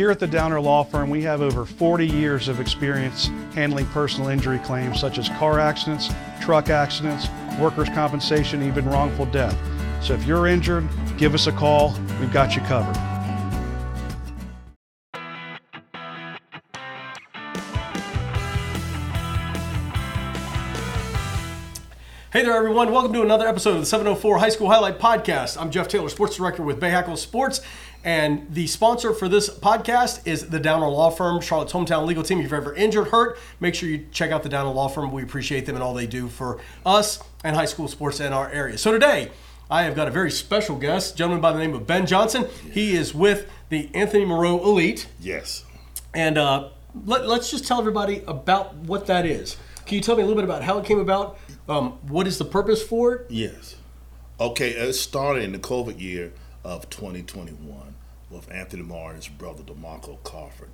Here at the Downer Law Firm, we have over 40 years of experience handling personal injury claims such as car accidents, truck accidents, workers' compensation, even wrongful death. So if you're injured, give us a call. We've got you covered. Hey there, everyone. Welcome to another episode of the 704 High School Highlight Podcast. I'm Jeff Taylor, Sports Director with Bay Hackle Sports. And the sponsor for this podcast is the Downer Law Firm, Charlotte's hometown legal team. If you've ever injured, hurt, make sure you check out the Downer Law Firm. We appreciate them and all they do for us and high school sports in our area. So today, I have got a very special guest, gentleman by the name of Ben Johnson. He is with the Anthony Morrow Elite. Yes. And uh, let, us just tell everybody about what that is. Can you tell me a little bit about how it came about? Um, what is the purpose for it? Yes. Okay, it started in the COVID year of 2021 with Anthony Morrow and his brother DeMarco Crawford.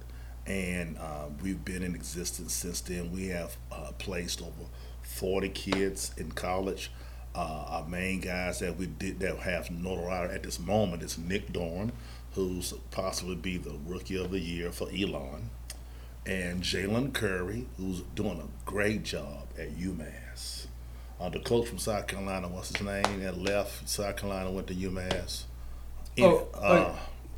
And uh, we've been in existence since then. We have uh, placed over 40 kids in college. Uh, our main guys that we did that have notoriety at this moment is Nick Dorn, who's possibly be the rookie of the year for Elon and Jalen Curry, who's doing a great job at UMass. Uh, the coach from South Carolina, what's his name, that left South Carolina, went to UMass. Oh, uh,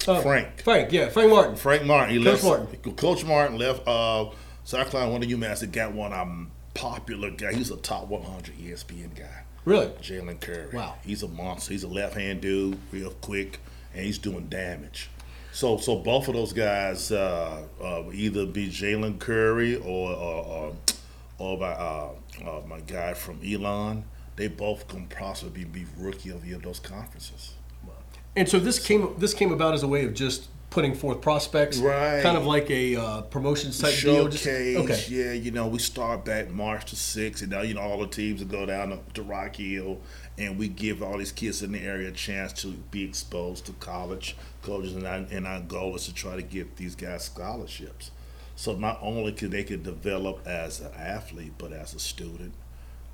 uh, Frank. Frank, yeah, Frank Martin. Frank Martin. He Coach left, Martin. Coach Martin left uh, South Carolina, went to UMass. They got one um, popular guy. He's a top 100 ESPN guy. Really? Jalen Curry. Wow. He's a monster. He's a left-hand dude, real quick, and he's doing damage. So, so both of those guys uh, uh, either be Jalen Curry or or, or, or by uh, uh, my guy from Elon. They both can possibly be rookie of the year of those conferences. And so this came this came about as a way of just putting forth prospects, Right. Kind of like a uh, promotions type deal. Just, okay. yeah, you know, we start back March the sixth, and now you know all the teams will go down to, to Rock Hill, and we give all these kids in the area a chance to be exposed to college coaches, and our, and our goal is to try to get these guys scholarships. So not only can they could develop as an athlete, but as a student,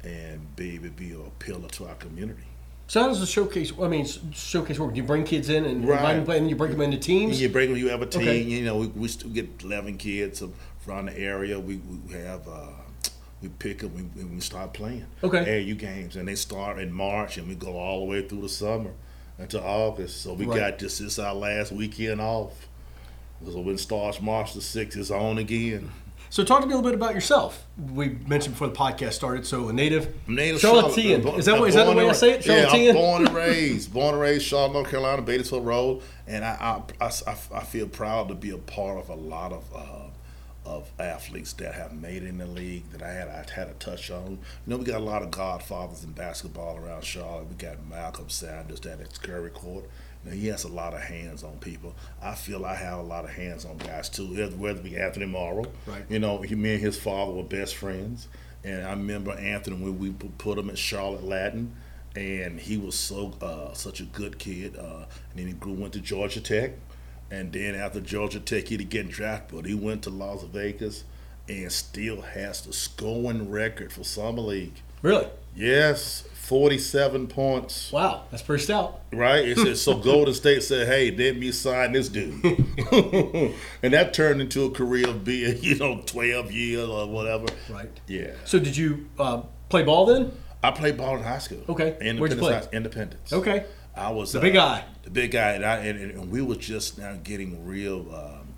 and be to be a pillar to our community. So how does the showcase? I mean, showcase work. You bring kids in and Right. invite them play, and you break them into And teams. you bring them, you have a team. Okay. You know, we, we still get eleven kids from around the area. We, we have uh, we pick them. We, we start playing. Okay. AU games, and they start in March, and we go all the way through the summer until August. So we Right. got this. This is our last weekend off. So when it starts March the sixth, it's on again. So talk to me a little bit about yourself. We mentioned before the podcast started. So a native, I'm native Charlottean. Charlotte- is that what, is that the way I say it? Yeah, I'm Charlottean. born and raised, born and raised, Charlotte, North Carolina, Beatties Ford Road, and I, I, I, I- I feel proud to be a part of a lot of uh, of athletes that have made it in the league that I had I had a touch on. You know, we got a lot of godfathers in basketball around Charlotte. We got Malcolm Sanders down at Curry Court. Now, he has a lot of hands on people. I feel I have a lot of hands on guys too. Whether- it be Anthony Morrow, Right. you know, he, me and his father were best friends. And I remember Anthony when we put him at Charlotte Latin, and he was so uh, such a good kid. Uh, and then he grew went to Georgia Tech, and then after Georgia Tech, he didn't get drafted, but he went to Las Vegas, and still has the scoring record for summer league. Really? Yes, forty-seven points. Wow, that's pretty stout. Right? It said, so Golden State said, hey, let me sign this dude. and that turned into a career of being, you know, 12 years or whatever. Right. Yeah. So did you uh, play ball then? I played ball in high school. Okay. Independence. Where'd you play? High- Independence. Okay. I was The uh, big guy. The big guy, and, I, and, and we were just now getting real. Um,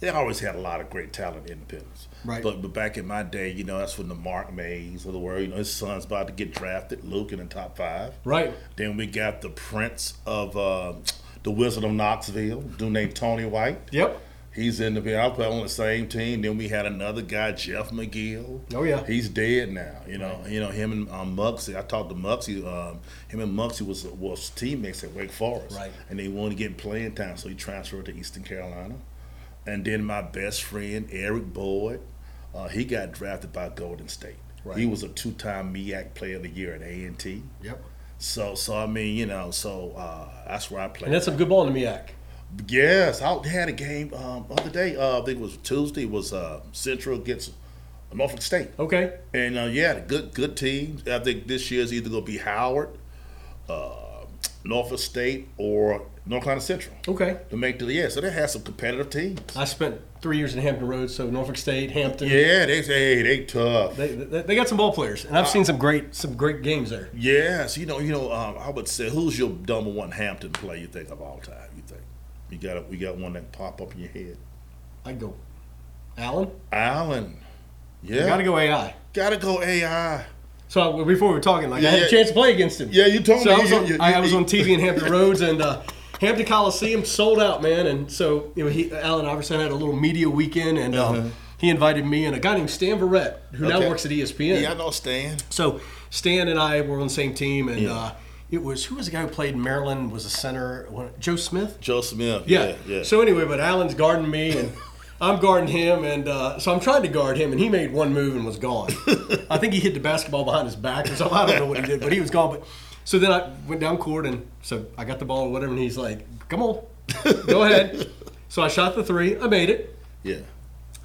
they always had a lot of great talent in Independence. Right. But but back in my day, you know, that's when the Mark Mays of the world. You know, his son's about to get drafted, Luke in the top five. Right. Then we got the Prince of uh, the Wizard of Knoxville, dude named Tony White. Yep. He's in the. I play on the same team. Then we had another guy, Jeff McGill. Oh, yeah. He's dead now. You know. You know him and um, Muggsy. I talked to Muggsy. Um, him and Muggsy was was teammates at Wake Forest. Right. And they wanted to get playing time, so he transferred to Eastern Carolina. And then my best friend Eric Boyd, uh, he got drafted by Golden State. Right. He was a two-time MEAC Player of the Year at A and T. Yep. So, so I mean, you know, so uh, that's where I played. And that's a good ball in the MEAC. Yes, I had a game um, other day. Uh, I think it was Tuesday. It was uh, Central against Norfolk State, Okay. and uh, yeah, good good team. I think this year is either gonna be Howard, uh, Norfolk State, or North Carolina Central Okay. to make the yeah. So they had some competitive teams. I spent three years in Hampton Roads, so Norfolk State, Hampton. Yeah, they hey, they tough. They, they, they got some ball players, and I've seen some great some great games there. Yes, you know, you know. Um, I would say, who's your number one Hampton player you think of all time? You think you got a, we got one that pop up in your head? I'd go Allen. Allen. Yeah, Got to go AI. Gotta go AI. So I- before we were talking, like Yeah, I had yeah. a chance to play against him. Yeah, you told So me. I was, on, you- I, I was on TV in Hampton Roads and uh, Hampton Coliseum sold out, man. And so you know, he, Allen Iverson had a little media weekend, and Uh-huh. um, he invited me and a guy named Stan Verrett, who now works at ESPN. Yeah, I know Stan. So Stan and I were on the same team, and Yeah. uh, it was who was the guy who played in Maryland? Was a center? what- Joe Smith. Joe Smith. Yeah. Yeah, yeah. So anyway, but Allen's guarding me and I'm guarding him, and uh, so I'm trying to guard him, and he made one move and was gone. I think he hit the basketball behind his back or something. I don't know what he did, but he was gone. But so then I went down court, and so I got the ball or whatever, and he's like, "Come on, go ahead." So I shot the three. I made it. yeah,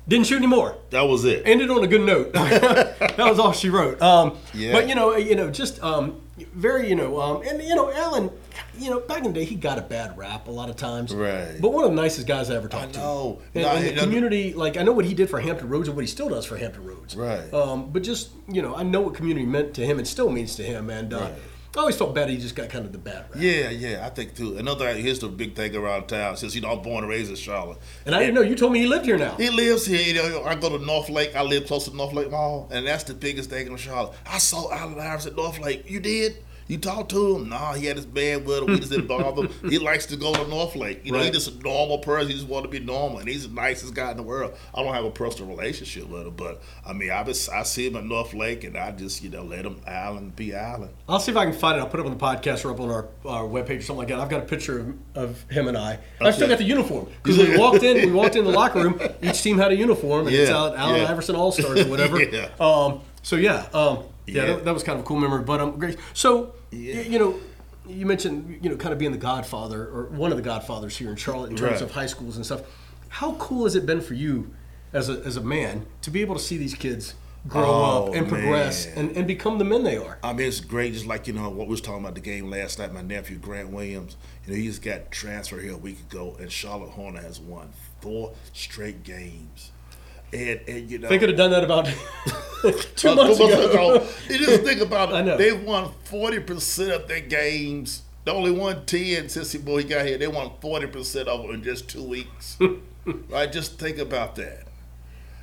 Didn't shoot anymore. that was it. Ended on a good note. that was all she wrote. Um, Yeah. But you know, you know, just um, very, you know, um, and you know, Allen, you know, back in the day, he got a bad rap a lot of times. Right. But one of the nicest guys I ever talked I know. to. And, No, and he the doesn't- community, like I know what he did for Hampton Roads and what he still does for Hampton Roads. Right. Um, but just you know, I know what community meant to him and still means to him, and uh, Right. I always felt bad he just got kind of the bad rap. Yeah, yeah, I think too. Another here's the big thing around town. Since you know I'm born and raised in Charlotte, And I didn't know you told me he lived here now. He lives here. You know, I go to North Lake. I live close to North Lake Mall, and that's the biggest thing in Charlotte. I saw Allen Iverson at North Lake. You did? You talk to him? Nah, he had his band with him. We just didn't bother him. He likes to go to North Lake. You know, Right. he's just a normal person. He just want to be normal, and he's the nicest guy in the world. I don't have a personal relationship with him, but I mean, I just I see him at North Lake, and I just you know let him Allen be Allen. I'll see if I can find it. I'll put it on the podcast or up on our, our webpage or something like that. I've got a picture of, of him and I. I still got the uniform because we walked in. We walked in the locker room. Each team had a uniform, and it's Yeah, out Allen yeah. Iverson All Stars or whatever. Yeah. Um, so yeah, um, yeah, Yeah. That, that was kind of a cool memory. But um, great. So Yeah. you know, you mentioned you know kind of being the Godfather or one of the Godfathers here in Charlotte in terms Right. of high schools and stuff. How cool has it been for you as a as a man to be able to see these kids grow Oh, up and progress man. and, and become the men they are? I mean, it's great. Just like you know what we was talking about the game last night. My nephew Grant Williams, you know, he just got transferred here a week ago, and Charlotte Horner has won four straight games. And and you know, They could have done that about two Uh, months two ago. You just think about it. I know. They've won forty percent of their games. They only won ten since he, boy, he got here. They won forty percent of them in just two weeks. right? Just think about that.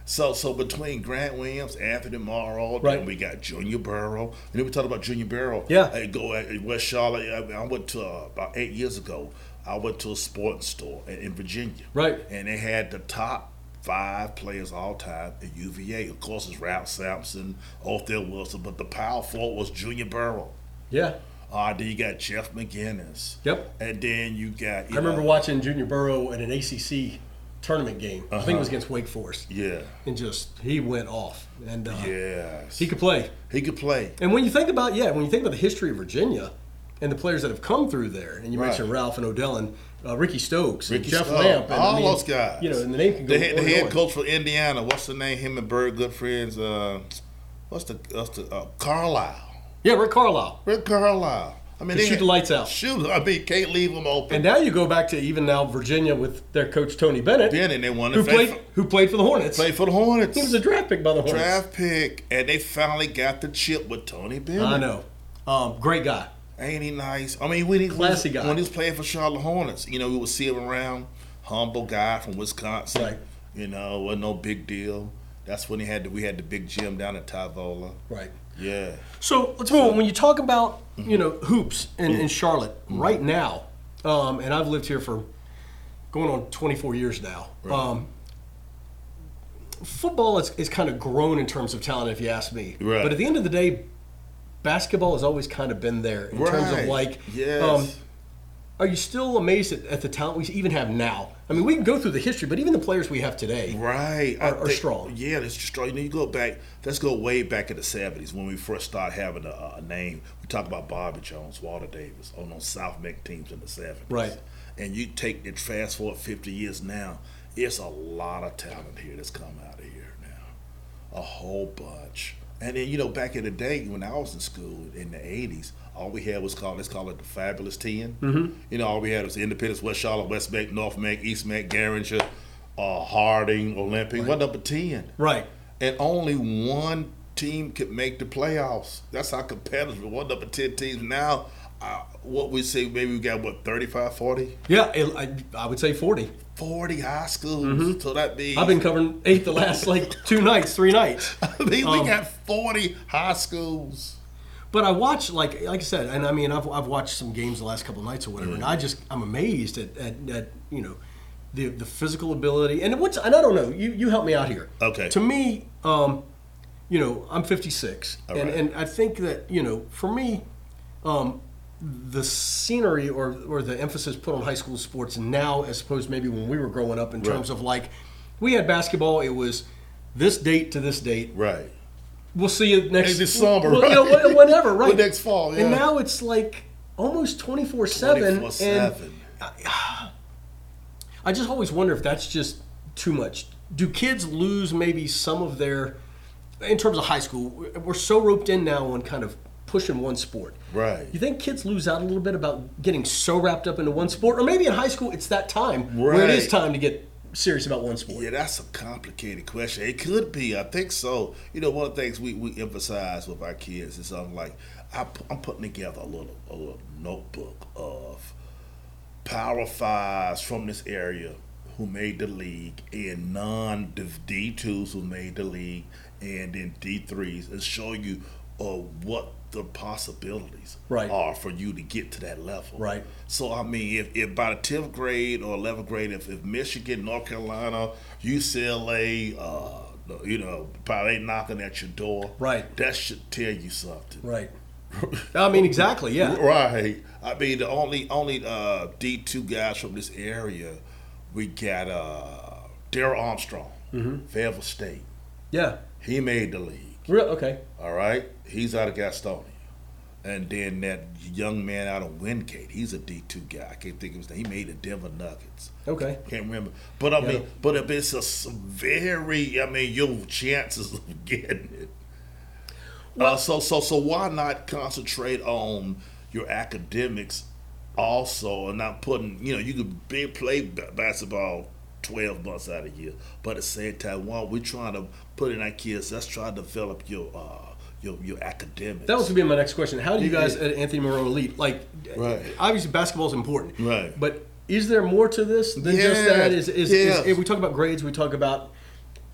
So, so between Grant Williams, Anthony Morrow, Right. then we got Junior Burrough. And then we talked about Junior Burrough. Yeah. I go at West Charlotte. I, I went to uh, about eight years ago. I went to a sports store in, in Virginia. Right. And they had the top five players all time at UVA. Of course, it's Ralph Sampson, Othell Wilson, but the power forward was Junior Burrough. Yeah. Uh, then you got Jeff McGinnis. Yep. And then you got. You I remember know, watching Junior Burrough at an ACC tournament game. I think it was Uh-huh. against Wake Forest. Yeah. And just, he went off. And uh, Yes. he could play. He could play. And when you think about, yeah, when you think about the history of Virginia and the players that have come through there, and you Right. mentioned Ralph and Odell and uh, Ricky Stokes and Jeff Stokes, Lamp. And, all I mean, those guys. You know, and the name can go The, head- the head coach for Indiana, what's the name? Him and Bird, good friends. Uh, what's the what's the uh, Carlisle? Yeah, Rick Carlisle. Rick Carlisle. I mean, they shoot the lights out. Shoot, I mean, can't leave them open. And now you go back to even now Virginia with their coach Tony Bennett, then and they won who played who played for the Hornets. played for the Hornets. he was a draft pick by the Hornets. draft pick, and they finally got the chip with Tony Bennett. I know. Um, great guy. Ain't he nice? I mean, when he Classy when, guy. when he was playing for Charlotte Hornets, you know, we would see him around, humble guy from Wisconsin. Right. You know, wasn't no big deal. That's when he had the, we had the big gym down at Tyvola. Right. Yeah. So let's move on. When you talk about Mm-hmm. you know hoops in, in Charlotte right now, um, and I've lived here for going on 24 years now. Um, football is, is kind of grown in terms of talent, if you ask me. Right. But at the end of the day, basketball has always kind of been there in terms of like. Yes. Um, are you still amazed at, at the talent we even have now? I mean, we can go through the history, but even the players we have today. Right. Are- are strong. Yeah, it's strong. You know, you go back, let's go way back in the 70s when we first started having a, a name. We talk about Bobby Jones, Walter Davis, on those South Meck teams in the 70s. Right. And you take it fast forward 50 years now, it's a lot of talent here that's come out of here now. A whole bunch. And then you know, back in the day when I was in school in the '80s, all we had was called let's call it the Fabulous 10 mm-hmm. You know, all we had was Independence, West Charlotte, West Meck, North Meck, East Meck, Garinger, uh, Harding, Olympic. Right. What number ten? Right. And only one team could make the playoffs. That's how competitive. One number ten teams now. Uh, what we say, maybe we got what 35, 40? Yeah, I, I would say forty. 40 high schools. Mm-hmm. So that means I've been covering eight the last like two nights, three nights. I mean, um, we got 40 high schools. But I watch like like I said, and I mean I've, I've watched some games the last couple nights or whatever, mm-hmm. and I just I'm amazed at, at, at you know the the physical ability and what's and I don't know you you help me out here. Okay. To me, um, you know I'm 56, and right. and I think that you know for me, um, the scenery or, or the emphasis put on high school sports now as opposed to maybe when we were growing up in right. terms of like we had basketball it was this date to this date right we'll see you next this summer well, right? you know, whenever right next fall yeah. and now it's like almost 24 7 and I, I just always wonder if that's just too much do kids lose maybe some of their in terms of high school we're so roped in now on kind of pushing one sport. Right. You think kids lose out a little bit about getting so wrapped up into one sport, or maybe in high school it's that time right. where it is time to get serious about one sport? Yeah, that's a complicated question. It could be. I think so. You know, one of the things we, we emphasize with our kids is something like I, am putting together a little a little notebook of power fives from this area who made the league and non D twos who made the league and then D threes and show you uh, what the possibilities right. are for you to get to that level. Right. So I mean, if, if by the tenth grade or eleventh grade, if, if Michigan, North Carolina, UCLA, uh, you know, probably knocking at your door, right, that should tell you something. Right. I mean, exactly. Yeah. Right. I mean, the only only uh, D two guys from this area, we got uh, Darrell Armstrong, mm-hmm. Fayetteville State. Yeah. He made the league. Real okay. All right. He's out of Gastonia. And then that young man out of Wingate, he's a D two guy. I can't think of his name. He made the Denver Nuggets. Okay. Can't remember. But I yeah. mean, but if it's a very, I mean, your chances of getting it. Well, uh, so so so why not concentrate on your academics also, and not putting you know you could be, play basketball 12 months out of the year. But at the same time, while we're trying to put in our kids, let's try to develop your uh, your your academics. That was gonna be my next question. How do you guys at Anthony Morrow Elite like? Right. Obviously, basketball is important. Right. But is there more to this than yeah. just that? Is is, yeah. is, if we talk about grades, we talk about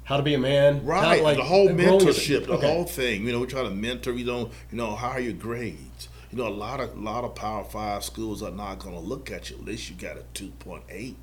how to be a man. Right. Like, the whole mentorship, the okay. whole thing. You know, we try to mentor. You know, you know, how are your grades? You know, a lot of a lot of Power Five schools are not going to look at you. Least you got a two point eight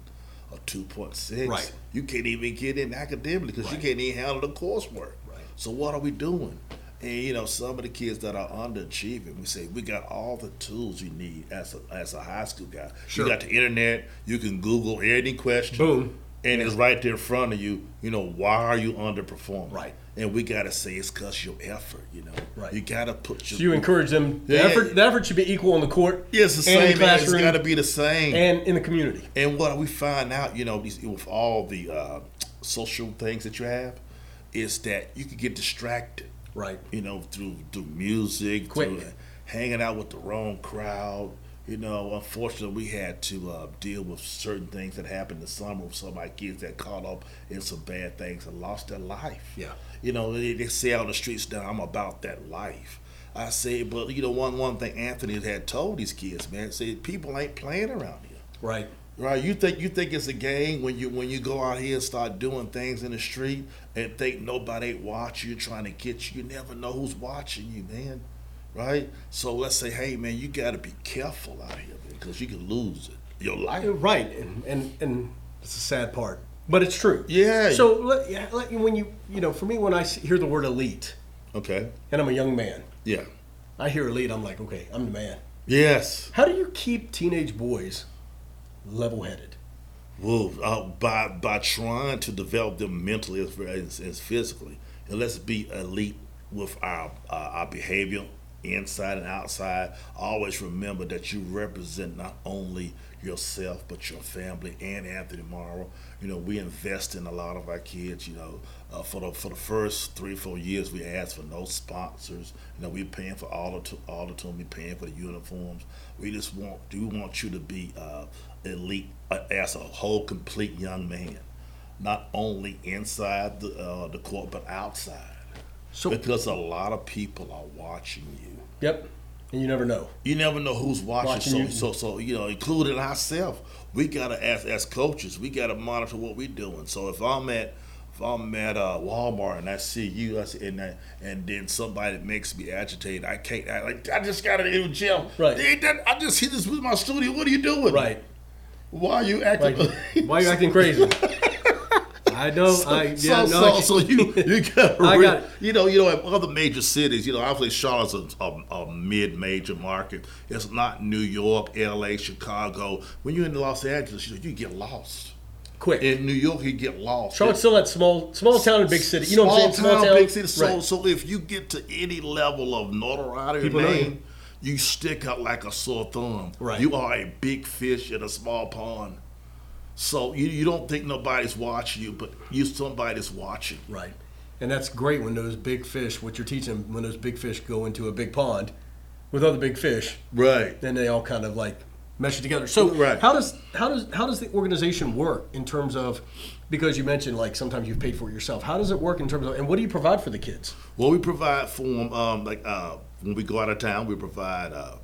point six. Right. You can't even get in academically because right. you can't even handle the coursework. Right. So what are we doing? And you know, some of the kids that are underachieving, we say we got all the tools you need as a as a high school guy. Sure. You got the internet. You can Google any question. Boom. And yeah. it's right there in front of you. You know, why are you underperforming? Right. And we gotta say it's cause your effort. You know. Right. You gotta put your. So you encourage them. The yeah. effort. The effort should be equal on the court. Yeah, it's the same. It's got to be the same. And in the community. And what we find out, you know, with all the uh, social things that you have, is that you can get distracted Right. You know, through through music, Quick. through hanging out with the wrong crowd. You know, unfortunately, we had to uh, deal with certain things that happened this summer with some of my kids that caught up in some bad things and lost their life. Yeah. You know, they, they say on the streets now, I'm about that life. I say, but you know, one one thing Anthony had told these kids, man, say people ain't playing around here. Right. Right, you think you think it's a game when you when you go out here and start doing things in the street and think nobody watch you, trying to get you. You never know who's watching you, man. Right. So let's say, hey, man, you got to be careful out here because you can lose it, your life. Right, and and and it's a sad part, but it's true. Yeah. So let, yeah, let, when you you know, for me, when I hear the word elite, okay, and I'm a young man, yeah, I hear elite, I'm like, okay, I'm the man. Yes. How do you keep teenage boys? level-headed? Well, uh, by by trying to develop them mentally as, as, as physically, and let's be elite with our uh, our behavior inside and outside. Always remember that you represent not only yourself, but your family and Anthony Morrow. You know, we invest in a lot of our kids. You know, uh, for the for the first three four years, we asked for no sponsors. You know, we're paying for all the all the time. We paying for the uniforms. We just want do want you to be uh, elite uh, as a whole, complete young man, not only inside the uh, the court but outside. So because a lot of people are watching you. Yep. And you never know. You never know who's watching. Watching so, you. so, so, you know, including ourselves, we gotta as as coaches, we gotta monitor what we're doing. So if I'm at if I'm at uh, Walmart and I see you, I see, and I, and then somebody makes me agitated, I can't. I like I just got to the. Right. That- I just hit this with my studio. What are you doing? Right. Why are you acting? Like, why are you acting crazy? I know. I yeah. so, no. so, I- so you you got, I got you know you know in other major cities you know obviously Charlotte's a, a, a mid-major market. It's not New York, L.A., Chicago. When you're in Los Angeles, you know, you get lost. quick. In New York, you get lost. Charlotte's still that small, small town and big city. You know what I'm saying? Small town, big city. So, Right. so if you get to any level of notoriety People name, you stick out like a sore thumb. Right. You are a big fish in a small pond. So you, you don't think nobody's watching you, but you somebody's watching. Right. And that's great when those big fish, what you're teaching, when those big fish go into a big pond with other big fish, Right. then they all kind of like mesh together. So Right. how does how does how does the organization work in terms of because you mentioned like sometimes you've paid for it yourself. How does it work in terms of and what do you provide for the kids? Well, we provide for them, um, like uh, when we go out of town, we provide uh,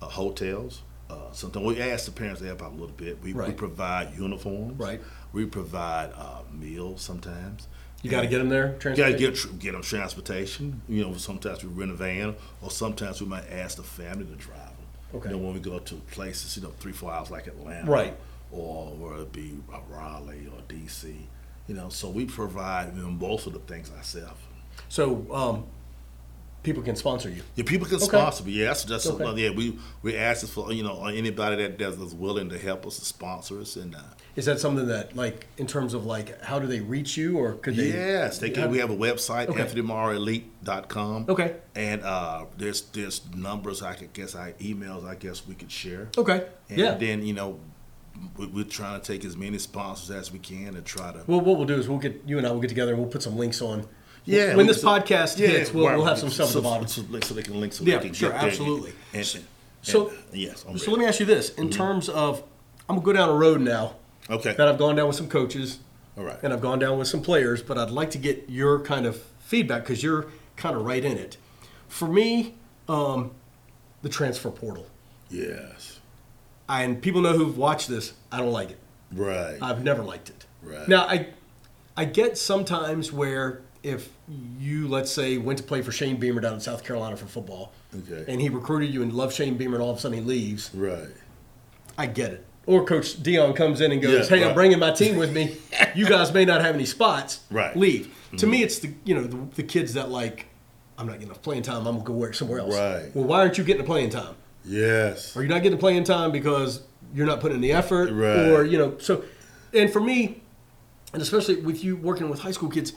uh, hotels. Uh, sometimes we ask the parents to help out a little bit. We, we provide uniforms. Right. We provide uh, meals sometimes. You got to get them there. You got to get get them transportation. You know, sometimes we rent a van, or sometimes we might ask the family to drive them. Okay. You know, when we go to places, you know, three four hours like Atlanta, Right. or where it be uh, Raleigh or DC. You know, so we provide you know, most of the things ourselves. So um, people can sponsor you. Yeah, people can Okay. sponsor me. Yes, that's Okay. something. Yeah, we we ask for you know anybody that that's that's willing to help us to sponsor us and. Uh, Is that something that like in terms of like how do they reach you or could they? Yes, they can. We have a website, Okay. AnthonyMorrowElite.com. Okay. And uh, there's there's numbers I could guess, I emails I guess we could share. Okay. And yeah. then you know, we, we're trying to take as many sponsors as we can and try to. Well, what we'll do is we'll get you and I will get together and we'll put some links on. Yeah. When this podcast hits, we'll, right, we'll have some stuff so, at the bottom. So, so they can link. So Yeah, they can sure, absolutely. And, and- So- and- yes. I'm So ready. let me ask you this: in terms of, I'm gonna go down a road now Okay. that I've gone down with some coaches, All right. and I've gone down with some players, but I'd like to get your kind of feedback because you're kind of right in it. For me, um, the transfer portal, Yes. and people know who've watched this. I don't like it. Right. I've never liked it. Right. Now I I get sometimes where if you let's say went to play for Shane Beamer down in South Carolina for football, Okay. and he recruited you and loved Shane Beamer, and all of a sudden he leaves. right. I get it. Or Coach Deion comes in and goes, Yeah, "Hey, I'm bringing my team with me. You guys may not have any spots. Right. Mm-hmm. Leave." To me, it's the you know the, the kids that like, I'm not getting enough playing time. I'm gonna go work somewhere else. Right. Well, why aren't you getting the playing time? Yes. Are you not getting the playing time because you're not putting in the effort, Right. or you know? So, and for me, and especially with you working with high school kids,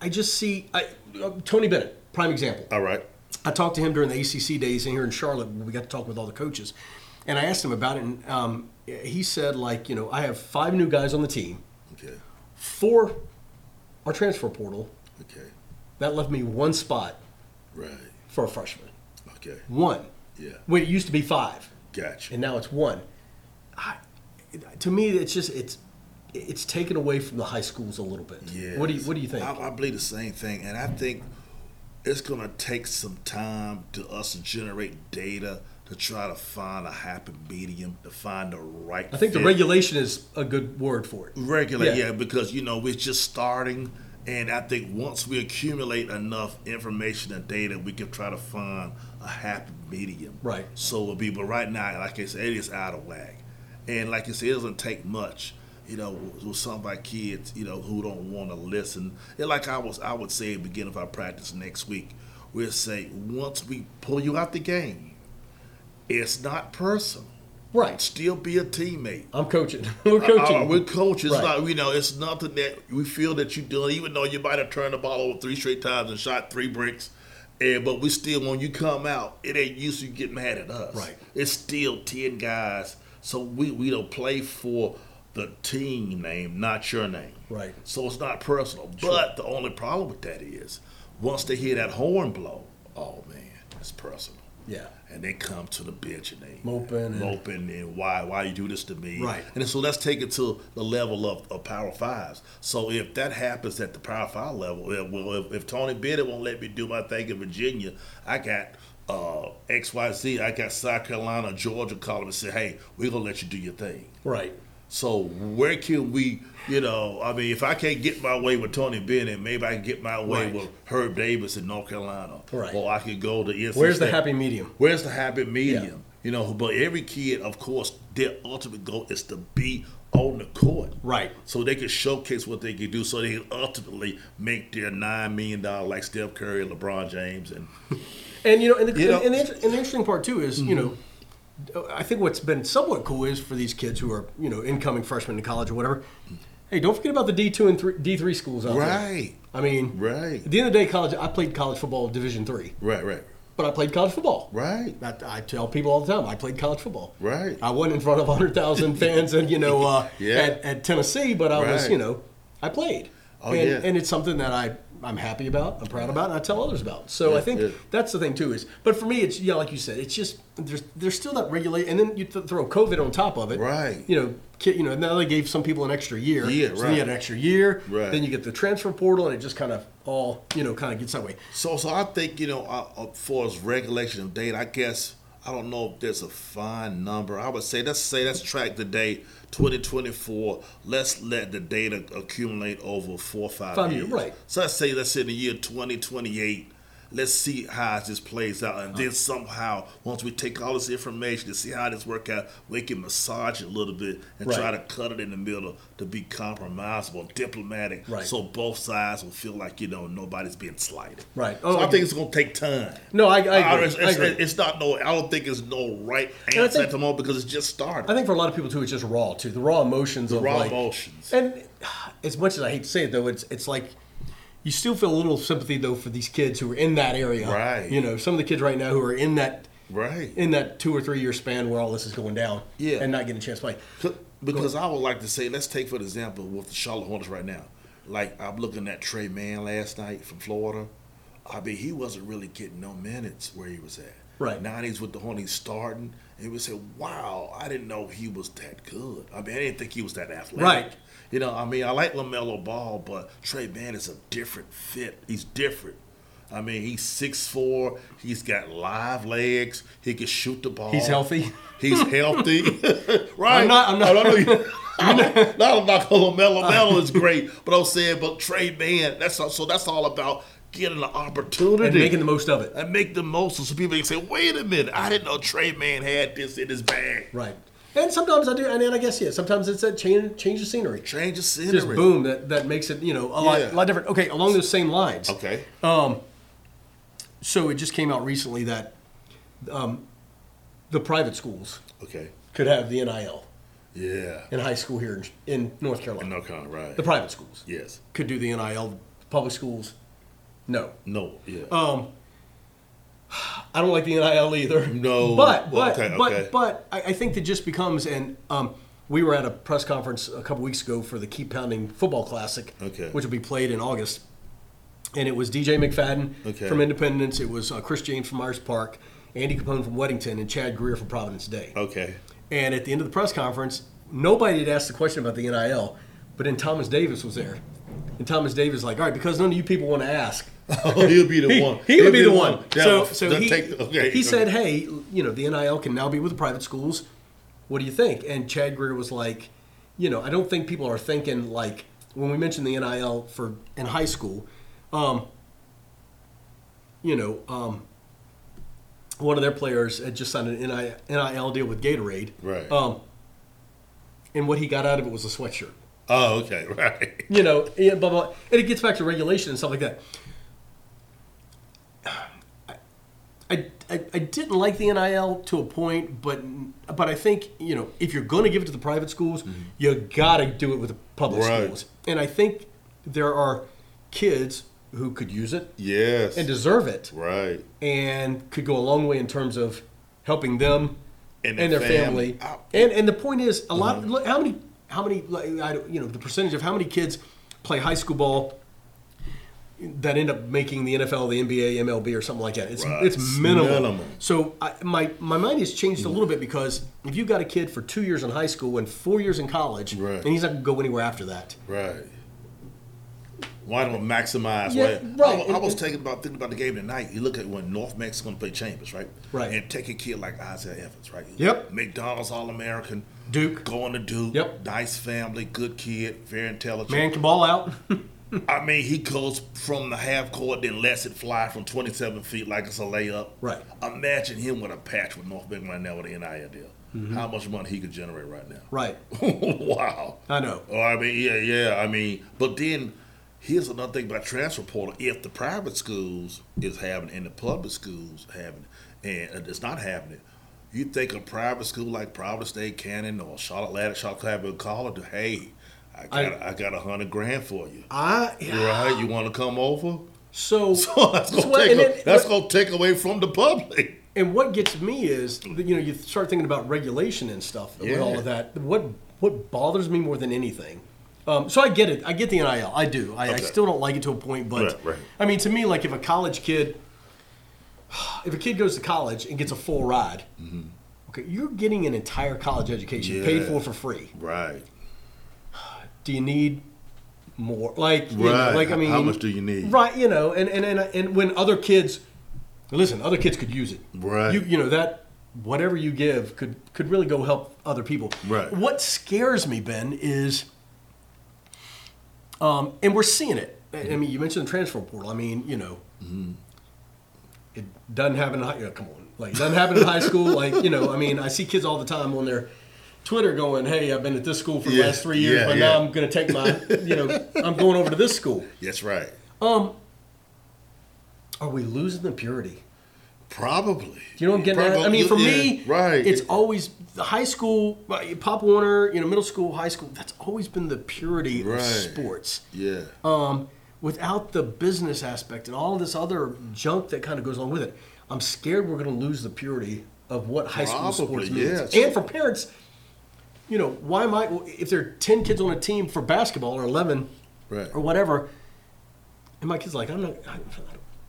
I just see I, uh, Tony Bennett, prime example. All right. I talked to him during the ACC days in here in Charlotte. when We got to talk with all the coaches, and I asked him about it. And um, he said, like, you know, I have five new guys on the team. Okay. Four are transfer portal. Okay. That left me one spot Right. for a freshman. Okay. One. Yeah. When it used to be five, Gotcha. and now it's one. I, to me, it's just it's it's taken away from the high schools a little bit. Yeah. What do you What do you think? I, I believe the same thing, and I think it's going to take some time to us to generate data to try to find a happy medium, to find the right. I think the regulation is a good word for it. regular, Yeah. yeah. because you know we're just starting, and I think once we accumulate enough information and data, we can try to find a happy medium. Right. So it'll be, but right now, like I said, it is out of whack, and like I said, it doesn't take much. You know, with some of our kids, you know, who don't want to listen. And like I was, I would say, at the beginning of our practice next week, we'll say once we pull you out the game, it's not personal. Right. Still be a teammate. I'm coaching. We're coaching. Uh, we're coaches. Right. Like, you know, it's nothing that we feel that you're doing, even though you might have turned the ball over three straight times and shot three bricks. And, but we still, when you come out, it ain't used to get mad at us. Right. It's still 10 guys So we we don't play for the team name, not your name. Right. So it's not personal. But the only problem with that is once they hear that horn blow, oh man, it's personal. Yeah. And they come to the bench and they Moping and- moping and why why you do this to me? Right. And so let's take it to the level of, of Power Fives. So if that happens at the Power Five level, if, well, if, if Tony Bennett won't let me do my thing in Virginia, I got uh, X Y Z. I got South Carolina, Georgia calling and say, hey, we're gonna let you do your thing. Right. So where can we, you know, I mean, if I can't get my way with Tony Bennett, maybe I can get my way Right. with Herb Davis in North Carolina. Right. Or I could go to NC Where's the happy medium? Where's the happy medium? Yeah. You know, but every kid, of course, their ultimate goal is to be on the court. Right. So they can showcase what they can do so they can ultimately make their nine million dollar like Steph Curry and LeBron James and And you know, and the, You know- and, the, and the interesting part too is, mm-hmm. you know, I think what's been somewhat cool is for these kids who are, you know, incoming freshmen in college or whatever. Hey, don't forget about the D two and D three schools out there. Right. I mean, Right. At the end of the day, college. I played college football Division three, Right, right. but I played college football. Right. That, I tell people all the time, I played college football. Right. I wasn't in front of hundred thousand fans, and you know, uh, Yeah. at, at Tennessee, but I was, you know, I played. Oh, and, yeah. and it's something that I I'm happy about, I'm proud about, and I tell others about. So Yeah, I think yeah. that's the thing too. Is but for me, it's yeah, like you said, it's just there's there's still that regulate, and then you th- throw COVID on top of it. Right. You know, kid, you know, now they gave some people an extra year. Yeah, so then you had an extra year. Right. Then you get the transfer portal, and it just kind of all you know kind of gets that way. So, so I think you know, uh, uh, for as regulation of date, I guess I don't know if there's a fine number. I would say let's say let's track the date 2024. Let's let the data accumulate over four or five, Five years. years, right. So let's say let's say in the year 2028. Let's see how this plays out, and then somehow, once we take all this information to see how this work out, we can massage it a little bit and try to cut it in the middle to be compromisable, diplomatic, Right. so both sides will feel like you know nobody's being slighted. Right. So Oh, I think it's going to take time. No, I, I agree. Uh, it's, I it's, agree. it's not no. I don't think it's no right I answer think- at the moment because it's just started. I think for a lot of people too, it's just raw too. The raw emotions of raw like, emotions. And as much as I hate to say it though, it's it's like you still feel a little sympathy though for these kids who are in that area. Right. You know, some of the kids right now who are in that right. in that two or three year span where all this is going down. Yeah. And not getting a chance to play. Because I would like to say, let's take for example with the Charlotte Hornets right now. Like I'm looking at Tre Mann last night from Florida. I mean, he wasn't really getting no minutes where he was at. Right. Now he's with the Hornets starting, and we say, "Wow, I didn't know he was that good." I mean, I didn't think he was that athletic. Right. You know, I mean, I like Lamelo Ball, but Tre Mann is a different fit. He's different. I mean, he's 6'4", He's got live legs. He can shoot the ball. He's healthy. He's healthy. right. I'm not- I'm not- I don't know. I'm not, not about Lamelo. Lamelo is great, but I'm saying, but Tre Mann. That's all, so. That's all about getting an opportunity And making the most of it. and make the most. So people can say, "Wait a minute, I didn't know Tre Mann had this in his bag." Right. And sometimes I do, and then I guess yeah. Sometimes it's that change, change of scenery. Change the scenery. Just boom, that, that makes it you know a lot, Yeah. a lot different. Okay, along those same lines. Okay. Um. So it just came out recently that um, the private schools Okay. could have the NIL Yeah. in high school here in, in North Carolina. No kind right. The private schools yes. could do the NIL. Public schools, no. No. Yeah. Um, I don't like the NIL either. No. but Well, but okay, but okay. but I, I think that just becomes and um, we were at a press conference a couple weeks ago for the Keep Pounding Football Classic, Okay. which will be played in August, and it was DJ McFadden Okay. from Independence, it was uh, Chris James from Myers Park, Andy Capone from Weddington, and Chad Grier from Providence Day. okay. And at the end of the press conference, nobody had asked the question about the NIL, but then Thomas Davis was there. And Thomas Davis was like, all right, because none of you people want to ask. Oh, he'll be the He, one. he He'll would be the one. that So, so he, the- okay, he okay. said, hey, you know, the NIL can now be with the private schools. What do you think? And Chad Grier was like, you know, I don't think people are thinking like when we mentioned the NIL for in high school, um, you know, um, one of their players had just signed an NIL, NIL deal with Gatorade. Right. Um, and what he got out of it was a sweatshirt. Oh, okay. Right. You know, blah, blah. And it gets back to regulation and stuff like that. I, I, didn't like the NIL to a point, but but I think you know if you're going to give it to the private schools, you got to do it with the public Right. schools. And I think there are kids who could use it Yes. and deserve it, right. and could go a long way in terms of helping them And and their family. family. And and the point is, a lot. Look, how many? How many? I you know, the percentage of how many kids play high school ball that end up making the NFL, the NBA, MLB, or something like that. It's Right. it's minimal. minimal. So I, my my mind has changed a mm. little bit because if you've got a kid for two years in high school and four years in college, Right. and he's not going to go anywhere after that. Right. Why don't maximize? Yeah, right. right. I, I was thinking about thinking about the game tonight. You look at when North Mexico play Chambers, right? Right. And take a kid like Isaiah Evans, right? Yep. McDonald's All American. Duke. Going to Duke. Yep. Nice family, good kid, very intelligent. Man can ball out. I mean, he goes from the half court, then lets it fly from 27 feet like it's a layup. Right. Imagine him with a patch with North Bend right now with the NIL deal. How much money he could generate right now. right. wow. I know. Oh, I mean, yeah, yeah. I mean, but then here's another thing about transfer portal. If the private schools is having it and the public schools having it, and it's not having it, you think a private school like Providence State Cannon or Charlotte Latin, Charlotte Clapper College, hey, I got I- I, got a hundred grand for you. I Right? You want to come over? so So that's gonna what- take and a- then- that's gonna take away from the public. And what gets me is, that, you know, you start thinking about regulation and stuff with all of that. What what bothers me more than anything. Um, so I get it. I get the NIL. I do. I, I still don't like it to a point, but Right, right. I mean, to me, like if a college kid, if a kid goes to college and gets a full ride, okay, you're getting an entire college education paid Mm-hmm. For for free. Right. Do you need more? Like, you know, like I mean, How much do you need? Right, you know, and and and, and when other kids, listen, other kids could use it. Right. You you know that whatever you give could could really go help other people. Right. What scares me, Ben, is, um, and we're seeing it. I I mean, you mentioned the transfer portal. I mean, you know, Mm-hmm. it doesn't happen. In high, you know, come on, like it doesn't happen in high school. Like you know, I mean, I see kids all the time on their Twitter going, "Hey, I've been at this school for the Yeah, last three years, yeah, but yeah. now I'm going to take my, you know, I'm going over to this school." That's right. Um, Are we losing the purity? Probably. You know what I'm getting at? I mean, for me, right? it's always the high school, Pop Warner, you know, middle school, high school. That's always been the purity Right. of sports. yeah. Um, without the business aspect and all this other junk that kind of goes along with it, I'm scared we're going to lose the purity of what high school sports means. yeah. And for parents, you know, why am I? If there are ten kids on a team for basketball or eleven Right. or whatever, and my kid's like, I'm not, I, I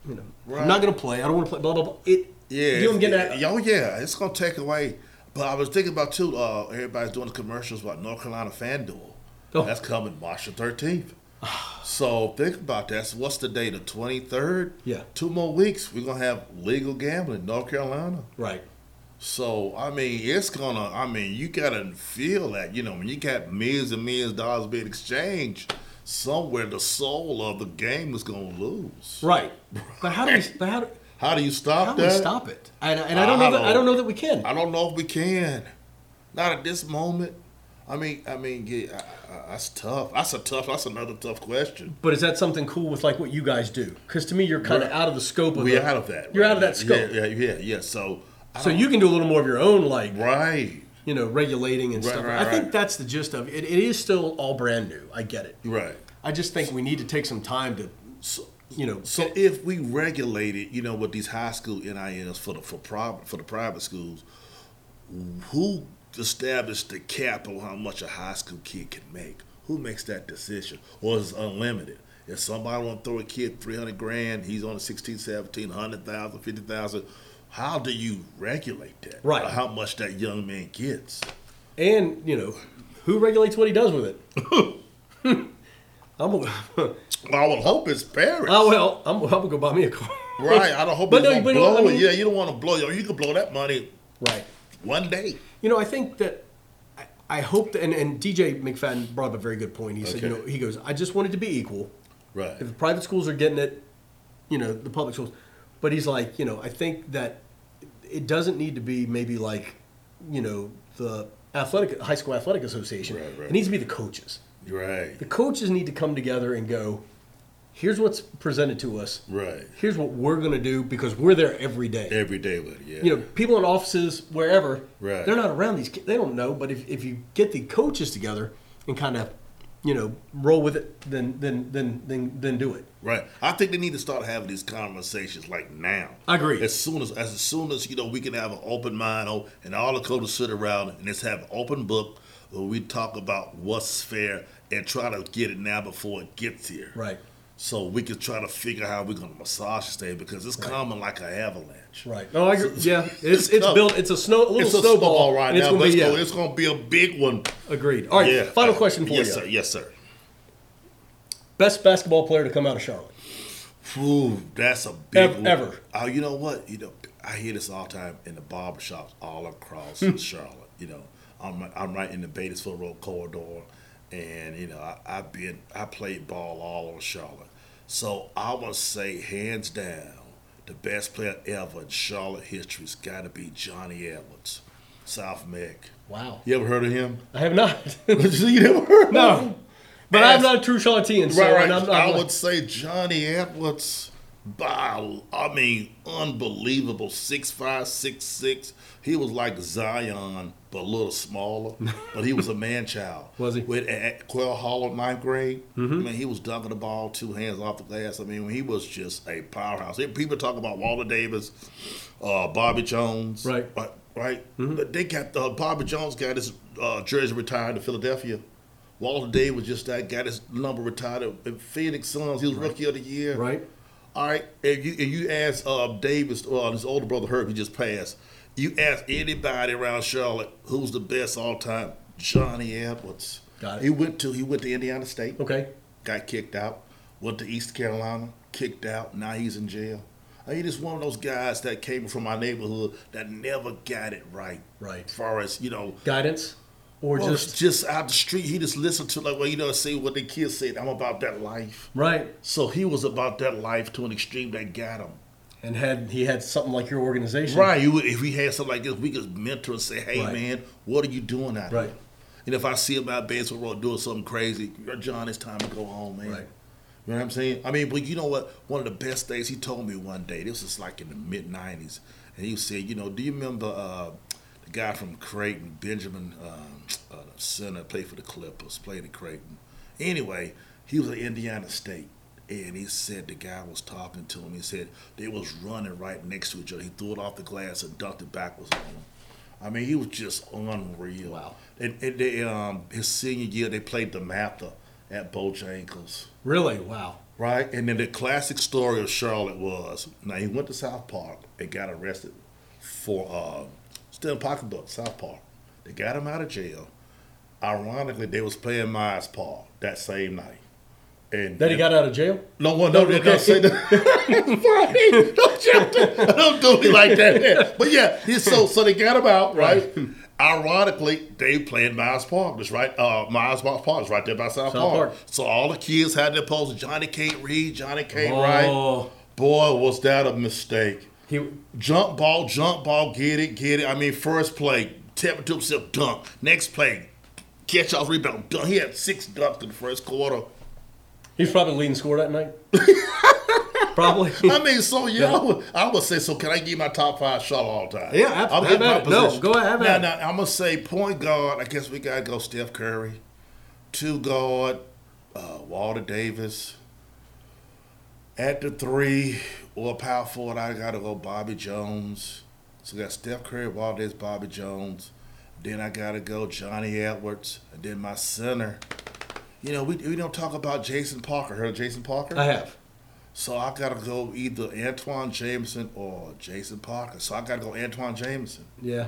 you know, Right. I'm not going to play. I don't want to play. Blah blah blah. It, Yeah, you know what I'm getting at? Oh yeah, it's gonna take away. But I was thinking about too. Uh, everybody's doing the commercials about North Carolina FanDuel. Oh. That's coming March the thirteenth. so think about that. So what's the date? The twenty third. Yeah. Two more weeks. We're gonna have legal gambling in North Carolina. Right. So I mean, it's gonna. I mean, you gotta feel that. You know, when you got millions and millions of dollars being exchanged, somewhere the soul of the game is gonna lose. Right. But how do we? But how do, How do you stop that? how do we stop it? And, and I don't know I that I don't- don't know that we can. I don't know if we can. Not at this moment. I mean, I mean, yeah, I, I, that's tough. That's a tough. That's another tough question. But is that something cool with like what you guys do? Because to me, you're kind of out of the scope of. We're the- out of that. You're right out of that scope. Yeah, yeah, yeah. yeah. So, I So you can do a little more of your own, like right, you know, regulating and Right, stuff. right, I think that's the gist of it. It is still all brand new. I get it. right. I just think we need to take some time to, you know, So if we regulated, you know, with these high school NILs for the for private for the private schools, who established the cap on how much a high school kid can make? Who makes that decision? Or is it unlimited? If somebody want to throw a kid 300 grand, he's on a 16, 17, 100,000, 50,000, how do you regulate that? Right. How much that young man gets? and you know, who regulates what he does with it? I'm a, Well, I would hope it's parents. oh well, I'm, I'm gonna go buy me a car. Right. I don't hope But it's no, but blow I mean- Yeah, you don't want to blow. You can blow that money right. one day. You know, I think that I, I hope that, and, and DJ McFadden brought up a very good point. He said, you know, he goes, I just want it to be equal. Right. If the private schools are getting it, you know, the public schools. But he's like, you know, I think that it doesn't need to be maybe like, you know, the athletic high school athletic association. Right, right. It needs to be the coaches. Right. The coaches need to come together and go, here's what's presented to us. Right. Here's what we're going to do because we're there every day. Every day with yeah. you know, people in offices wherever, Right. they're not around these kids. They don't know. But if, if you get the coaches together and kind of you know, roll with it then then then then then do it. Right. I think they need to start having these conversations like now. I agree. As soon as as soon as you know we can have an open mind oh, and all the coaches sit around and let's have an open book where we talk about what's fair and try to get it now before it gets here. Right. So we can try to figure out how we're gonna massage this thing because it's coming like an avalanche. Right. No, I agree. Yeah, it's It's it's built. It's a snow, a little It's a snowball, snowball right and it's now, gonna but be it's, yeah. gonna, it's gonna be a big one. Agreed. All right. Yeah. Final question for yes, you. sir. Yes, sir. Best basketball player to come out of Charlotte. Ooh, that's a big Ev- one. ever. Oh, you know what? You know, I hear this all the time in the barbershops all across Hmm. Charlotte. You know, I'm right- I'm right in the Beatties Ford Road corridor, and you know, I, I've been I played ball all over Charlotte. So I would say hands down, the best player ever in Charlotte history's got to be Johnny Edwards, South Meck. Wow. You ever heard of him? I have not. you never heard of No. him? but I'm not a true Charlottean, so Right, right. I'm, I'm I like- would say Johnny Edwards. By, I mean, unbelievable. Six five, six six. He was like Zion, but a little smaller. but he was a man child. Was he? With at Quail Hollow, ninth grade. I mean, he was dunking the ball two hands off the glass. I mean, he was just a powerhouse. People talk about Walter Davis, uh, Bobby Jones. Right. Right. Right. But they got uh, Bobby Jones got his uh, jersey retired to Philadelphia. Walter Day was just that got his number retired at Phoenix Suns. He was rookie of the year. right. All right. And you and you ask uh, Davis, uh, his older brother Herb, he just passed. You ask anybody around Charlotte who's the best all time, Johnny Edwards. Got it. He went to he went to Indiana State. Okay. Got kicked out. Went to East Carolina. Kicked out. Now he's in jail. I just one of those guys that came from my neighborhood that never got it right. Right. As far as you know, Guidance, or well, just just out the street, he just listened to like well, you know, say what the kids said. I'm about that life. right. So he was about that life to an extreme that got him. And had he had something like your organization, Right. You, would- if we had something like this, we could mentor and say, "Hey, Right. man, what are you doing out Right. here?" And if I see him out Beatties Ford Road doing something crazy, John, it's time to go home, man. Right. You know what I'm saying? I mean, but you know what? One of the best things he told me one day. This was like in the mid '90s, and he said, "You know, do you remember uh, the guy from Creighton, Benjamin um, uh, Center, played for the Clippers, played at Creighton. Anyway, he was at Indiana State." And he said the guy was talking to him. He said they was running right next to each other. He threw it off the glass and ducked it backwards on him. I mean, he was just unreal. Wow. And, and they, um, his senior year, they played the Mather at Bojangles. Really? Wow. Right? And then the classic story of Charlotte was now he went to South Park and got arrested for uh, stealing pocketbook, South Park. They got him out of jail. Ironically, they was playing Myers Park that same night. And That he got out of jail? no one, no, they don't say that. Don't don't do me like that. man. But yeah, he's so so they got him out, right? Ironically, they played Myers Park. That's right. Uh, Myers Park is right there by South, South Park. Park. So all the kids had their posters. Johnny can't read. Johnny can't write. Oh, Boy, was that a mistake. he Jump ball, jump ball, get it, get it. I mean, first play, tap it to himself, dunk. Next play, catch off rebound, dunk. He had six dunks in the first quarter. He's probably leading score that night. probably. I mean, so yeah, I, would, I would say so. Can I give my top five shot all time? Yeah, ab- I'll have my. No, go ahead, now, now, I'm gonna say point guard. I guess we gotta go Steph Curry. Two guard, uh, Walter Davis. At the three or power forward, I gotta go Bobby Jones. So we got Steph Curry, Walter Davis, Bobby Jones. Then I gotta go Johnny Edwards. And then my center. You know, we, we don't talk about Jason Parker. Heard of Jason Parker? I have. So I gotta go either Antawn Jamison or Jason Parker. So I gotta go Antawn Jamison. Yeah.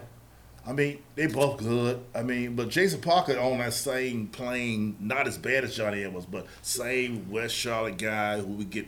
I mean, they both good. I mean, but Jason Parker on that same plane, not as bad as Johnny Edwards, but same West Charlotte guy who we get,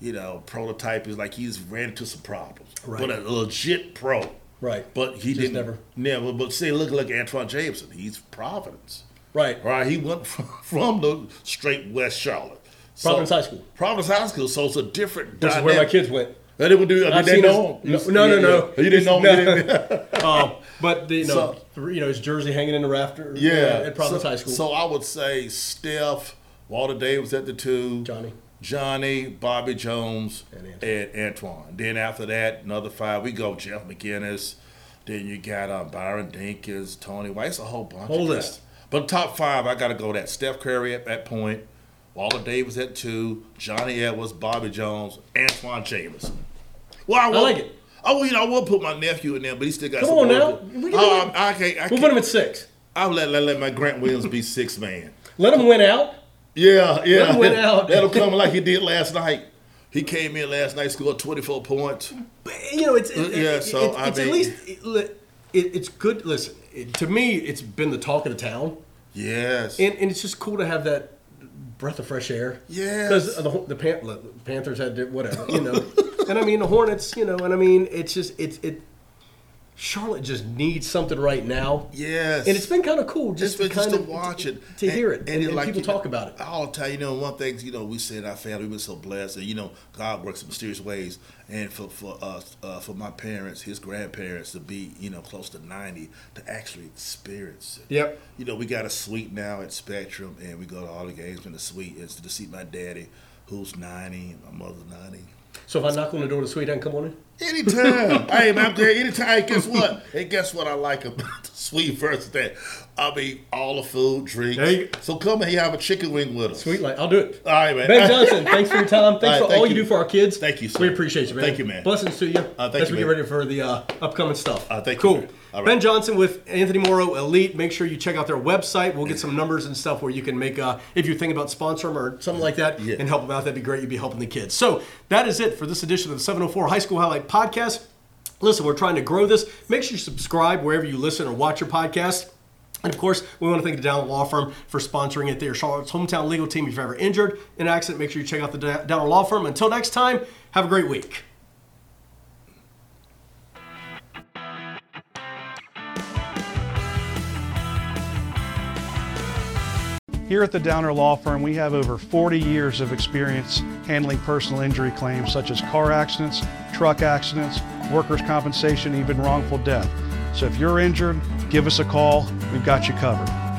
you know, prototype is like he's ran into some problems. Right. But a legit pro. Right. But he Just didn't never- never. But see, look like Antawn Jamison. He's Providence. Right. Right, he went from, from the straight West Charlotte. So- Providence High School. Providence High School, so it's a different. This is where my kids went. They didn't do. I mean, they know his- him. no, no, Yeah, no. yeah. You didn't know him. No. you didn't- Um, but the, you know, So- you know, his jersey hanging in the rafter. yeah, uh, at Providence so, High School. So I would say Steph, Walter Davis at the two, Johnny. Johnny, Bobby Jones, And and Antawn. Antawn. Then after that, another five. We go Jeff McInnis. Then you got uh, Byron Dinkins, Tony White. It's a whole bunch. Whole of list. guys. But top five, I got to go that Steph Curry at that point, Walter Davis at two, Johnny Edwards, Bobby Jones, Antawn Jamison. Well, I, I like it. Oh, you know, I will put my nephew in there, but he still got Come some on now. We can oh, it. I can't. I We'll can't. put him at six. I'll let, let, let my Grant Williams be six man. Let him win out. Yeah, yeah. Let him win out. That'll come like he did last night. He came in last night, scored 24 points. But, you know, it's it, Yeah, it- so, it's, I it's at least it, it, it's good. Listen, it, to me, it's been the talk of the town, Yes. and, and it's just cool to have that breath of fresh air. Yes. because the the Pan- look, Panthers had their- whatever, you know, and I mean the Hornets, you know, and I mean it's just it's it. Charlotte just needs something right now. yes. And it's been kind of cool just, Just, to just kind to of watch it, to hear it, and, it and like, people you know, talk about it. All the time, you know, one thing, you know, we said our family we've been so blessed, and you know, God works in mysterious ways. And for for us, uh, for my parents, his grandparents to be, you know, close to ninety, to actually experience it. Yep. You know, we got a suite now at Spectrum, and we go to all the games in the suite. Is to see my daddy, who's ninety, and my mother's ninety. So if I knock on the door of the suite, I can come on in. Anytime. hey, man, I'm there anytime. Guess what? And guess what I like about the suite versus that? I mean, all the food, drinks. So come and have a chicken wing with us. Sweet light, I'll do it. All right, man. Ben Johnson, thanks for your time. Thanks All right, for thank all you. you. do for our kids. Thank you, sir. We appreciate you, man. Thank you, man. Blessings to you. Uh, thank As you, we get ready for the uh, upcoming stuff. Uh, thank you, cool. man. All right. Ben Johnson with Anthony Morrow Elite. Make sure you check out their website. We'll get some numbers and stuff where you can make, uh, if you're thinking about sponsoring them or something like that, Yeah. and help them out. That'd be great. You'd be helping the kids. So that is it for this edition of the 704 High School Highlight Podcast. Listen, we're trying to grow this. Make sure you subscribe wherever you listen or watch your podcast. And of course, we want to thank the Down Law Firm for sponsoring it. They're Charlotte's hometown legal team. If you're ever injured in an accident, make sure you check out the Down Law Firm. Until next time, have a great week. Here at the Downer Law Firm, we have over 40 years of experience handling personal injury claims such as car accidents, truck accidents, workers' compensation, even wrongful death. So if you're injured, give us a call. We've got you covered.